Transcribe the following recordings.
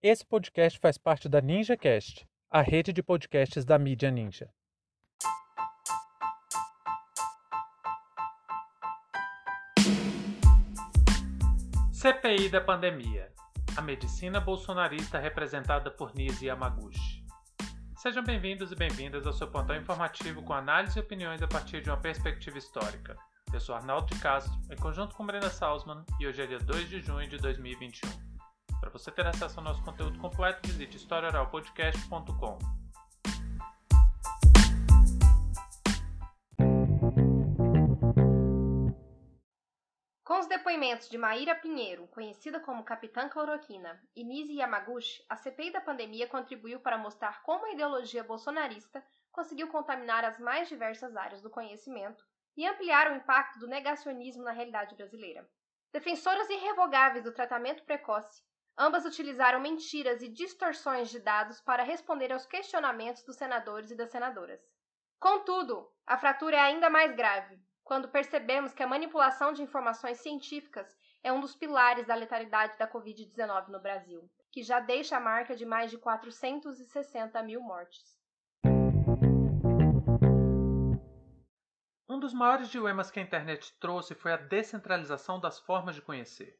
Esse podcast faz parte da NinjaCast, a rede de podcasts da mídia Ninja. CPI da pandemia. A medicina bolsonarista representada por Nise Yamaguchi. Sejam bem-vindos e bem-vindas ao seu pontão informativo com análise e opiniões a partir de uma perspectiva histórica. Eu sou Arnaldo de Castro, em conjunto com Brenda Salzman, e hoje é dia 2 de junho de 2021. Para você ter acesso ao nosso conteúdo completo, visite historioralpodcast.com. Com os depoimentos de Maíra Pinheiro, conhecida como Capitã Cloroquina, e Nise Yamaguchi, a CPI da pandemia contribuiu para mostrar como a ideologia bolsonarista conseguiu contaminar as mais diversas áreas do conhecimento e ampliar o impacto do negacionismo na realidade brasileira. Defensoras irrevogáveis do tratamento precoce, Ambas utilizaram mentiras e distorções de dados para responder aos questionamentos dos senadores e das senadoras. Contudo, a fratura é ainda mais grave quando percebemos que a manipulação de informações científicas é um dos pilares da letalidade da Covid-19 no Brasil, que já deixa a marca de mais de 460 mil mortes. Um dos maiores dilemas que a internet trouxe foi a descentralização das formas de conhecer.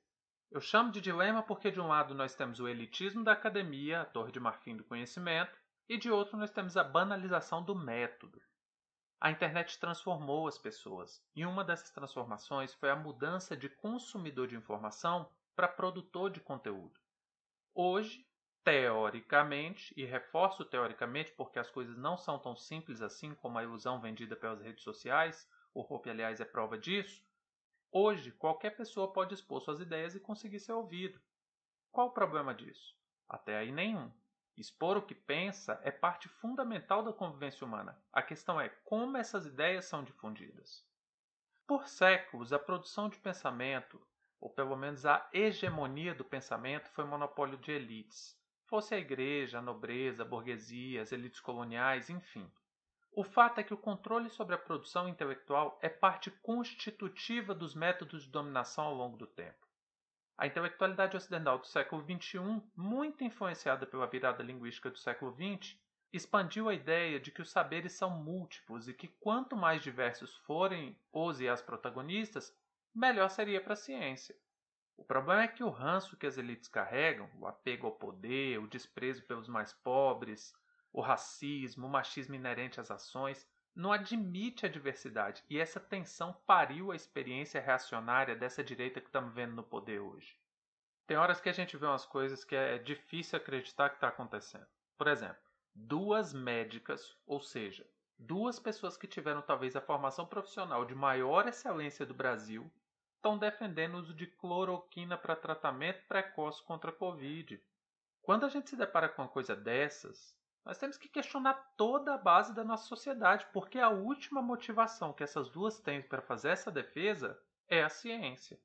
Eu chamo de dilema porque, de um lado, nós temos o elitismo da academia, a torre de marfim do conhecimento, e de outro, nós temos a banalização do método. A internet transformou as pessoas, e uma dessas transformações foi a mudança de consumidor de informação para produtor de conteúdo. Hoje, teoricamente, e reforço teoricamente porque as coisas não são tão simples assim como a ilusão vendida pelas redes sociais, o Hope, aliás, é prova disso, Hoje, qualquer pessoa pode expor suas ideias e conseguir ser ouvido. Qual o problema disso? Até aí nenhum. Expor o que pensa é parte fundamental da convivência humana. A questão é como essas ideias são difundidas. Por séculos, a produção de pensamento, ou pelo menos a hegemonia do pensamento, foi monopólio de elites. Fosse a igreja, a nobreza, a burguesia, as elites coloniais, enfim. O fato é que o controle sobre a produção intelectual é parte constitutiva dos métodos de dominação ao longo do tempo. A intelectualidade ocidental do século XXI, muito influenciada pela virada linguística do século XX, expandiu a ideia de que os saberes são múltiplos e que quanto mais diversos forem os e as protagonistas, melhor seria para a ciência. O problema é que o ranço que as elites carregam, o apego ao poder, o desprezo pelos mais pobres, o racismo, o machismo inerente às ações, não admite a diversidade. E essa tensão pariu a experiência reacionária dessa direita que estamos vendo no poder hoje. Tem horas que a gente vê umas coisas que é difícil acreditar que está acontecendo. Por exemplo, duas médicas, ou seja, duas pessoas que tiveram talvez a formação profissional de maior excelência do Brasil, estão defendendo o uso de cloroquina para tratamento precoce contra a Covid. Quando a gente se depara com uma coisa dessas, nós temos que questionar toda a base da nossa sociedade, porque a última motivação que essas duas têm para fazer essa defesa é a ciência.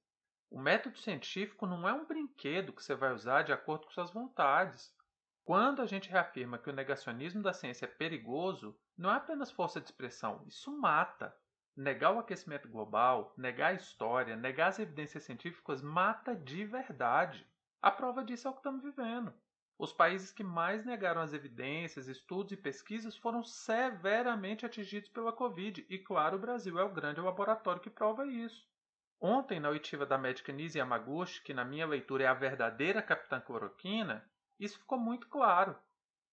O método científico não é um brinquedo que você vai usar de acordo com suas vontades. Quando a gente reafirma que o negacionismo da ciência é perigoso, não é apenas força de expressão, isso mata. Negar o aquecimento global, negar a história, negar as evidências científicas mata de verdade. A prova disso é o que estamos vivendo. Os países que mais negaram as evidências, estudos e pesquisas foram severamente atingidos pela Covid, e claro, o Brasil é o grande laboratório que prova isso. Ontem, na oitiva da médica Nise Yamaguchi, que na minha leitura é a verdadeira Capitã Cloroquina, isso ficou muito claro.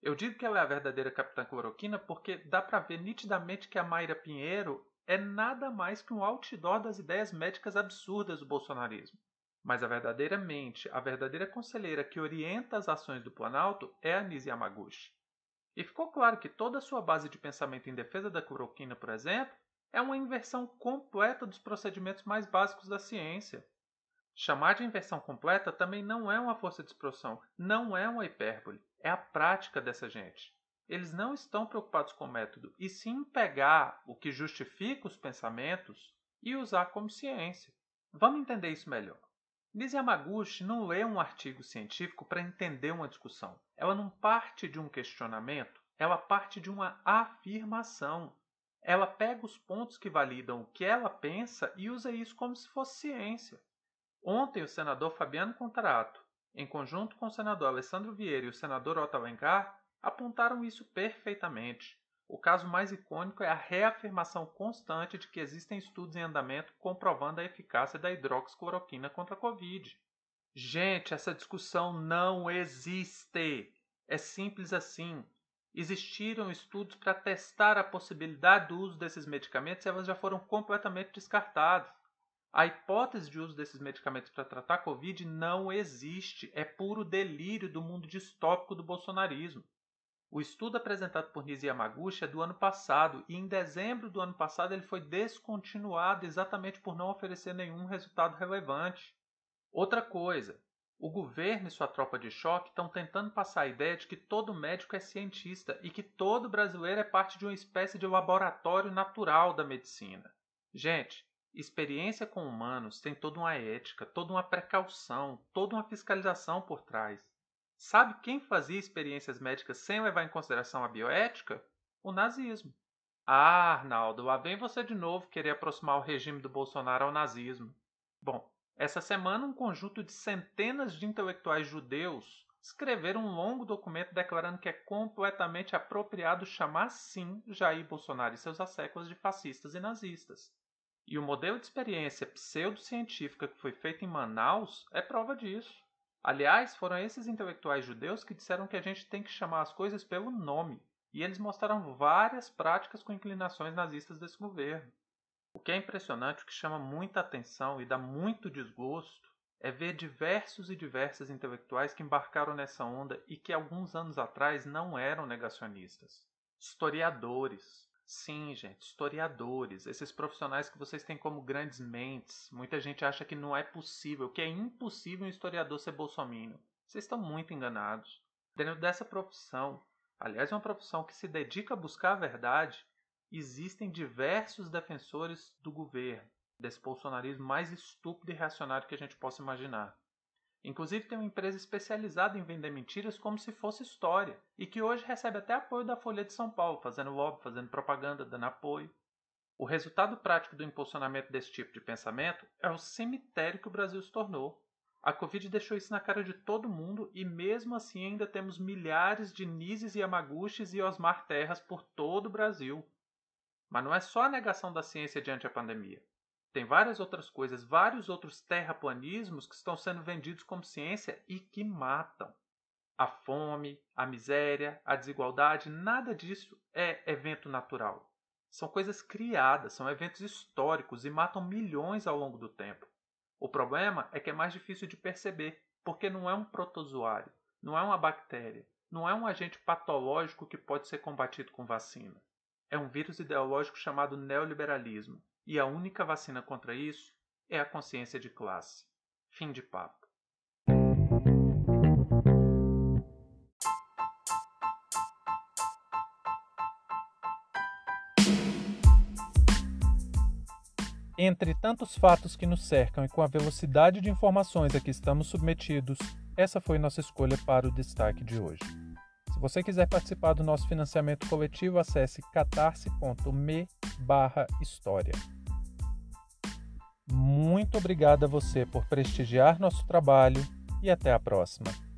Eu digo que ela é a verdadeira Capitã Cloroquina porque dá para ver nitidamente que a Mayra Pinheiro é nada mais que um outdoor das ideias médicas absurdas do bolsonarismo. Mas a verdadeira mente, a verdadeira conselheira que orienta as ações do Planalto é a Nise Yamaguchi. E ficou claro que toda a sua base de pensamento em defesa da cloroquina, por exemplo, é uma inversão completa dos procedimentos mais básicos da ciência. Chamar de inversão completa também não é uma força de expressão, não é uma hipérbole, é a prática dessa gente. Eles não estão preocupados com o método, e sim pegar o que justifica os pensamentos e usar como ciência. Vamos entender isso melhor. Lise Yamaguchi não lê um artigo científico para entender uma discussão. Ela não parte de um questionamento, ela parte de uma afirmação. Ela pega os pontos que validam o que ela pensa e usa isso como se fosse ciência. Ontem, o senador Fabiano Contarato, em conjunto com o senador Alessandro Vieira e o senador Otto Alencar, apontaram isso perfeitamente. O caso mais icônico é a reafirmação constante de que existem estudos em andamento comprovando a eficácia da hidroxicloroquina contra a Covid. Gente, essa discussão não existe. É simples assim. Existiram estudos para testar a possibilidade do uso desses medicamentos e elas já foram completamente descartadas. A hipótese de uso desses medicamentos para tratar a Covid não existe. É puro delírio do mundo distópico do bolsonarismo. O estudo apresentado por Nisi Yamaguchi é do ano passado e em dezembro do ano passado ele foi descontinuado exatamente por não oferecer nenhum resultado relevante. Outra coisa, o governo e sua tropa de choque estão tentando passar a ideia de que todo médico é cientista e que todo brasileiro é parte de uma espécie de laboratório natural da medicina. Gente, experiência com humanos tem toda uma ética, toda uma precaução, toda uma fiscalização por trás. Sabe quem fazia experiências médicas sem levar em consideração a bioética? O nazismo. Ah, Arnaldo, lá vem você de novo querer aproximar o regime do Bolsonaro ao nazismo. Bom, essa semana um conjunto de centenas de intelectuais judeus escreveram um longo documento declarando que é completamente apropriado chamar sim Jair Bolsonaro e seus asseclas de fascistas e nazistas. E o modelo de experiência pseudocientífica que foi feito em Manaus é prova disso. Aliás, foram esses intelectuais judeus que disseram que a gente tem que chamar as coisas pelo nome, e eles mostraram várias práticas com inclinações nazistas desse governo. O que é impressionante, o que chama muita atenção e dá muito desgosto, é ver diversos e diversas intelectuais que embarcaram nessa onda e que alguns anos atrás não eram negacionistas. Historiadores, Sim, gente, historiadores, esses profissionais que vocês têm como grandes mentes. Muita gente acha que não é possível, que é impossível um historiador ser bolsominion. Vocês estão muito enganados. Dentro dessa profissão, aliás, é uma profissão que se dedica a buscar a verdade, existem diversos defensores do governo, desse bolsonarismo mais estúpido e reacionário que a gente possa imaginar. Inclusive tem uma empresa especializada em vender mentiras como se fosse história, e que hoje recebe até apoio da Folha de São Paulo, fazendo lobby, fazendo propaganda, dando apoio. O resultado prático do impulsionamento desse tipo de pensamento é o cemitério que o Brasil se tornou. A Covid deixou isso na cara de todo mundo e mesmo assim ainda temos milhares de Nises e Yamaguchis e Osmar Terras por todo o Brasil. Mas não é só a negação da ciência diante a pandemia. Tem várias outras coisas, vários outros terraplanismos que estão sendo vendidos como ciência e que matam. A fome, a miséria, a desigualdade, nada disso é evento natural. São coisas criadas, são eventos históricos e matam milhões ao longo do tempo. O problema é que é mais difícil de perceber, porque não é um protozoário, não é uma bactéria, não é um agente patológico que pode ser combatido com vacina. É um vírus ideológico chamado neoliberalismo, e a única vacina contra isso é a consciência de classe. Fim de papo. Entre tantos fatos que nos cercam e com a velocidade de informações a que estamos submetidos, essa foi nossa escolha para o destaque de hoje. Se você quiser participar do nosso financiamento coletivo, acesse catarse.me/história. Muito obrigado a você por prestigiar nosso trabalho e até a próxima.